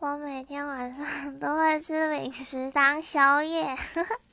我每天晚上都会吃零食当宵夜。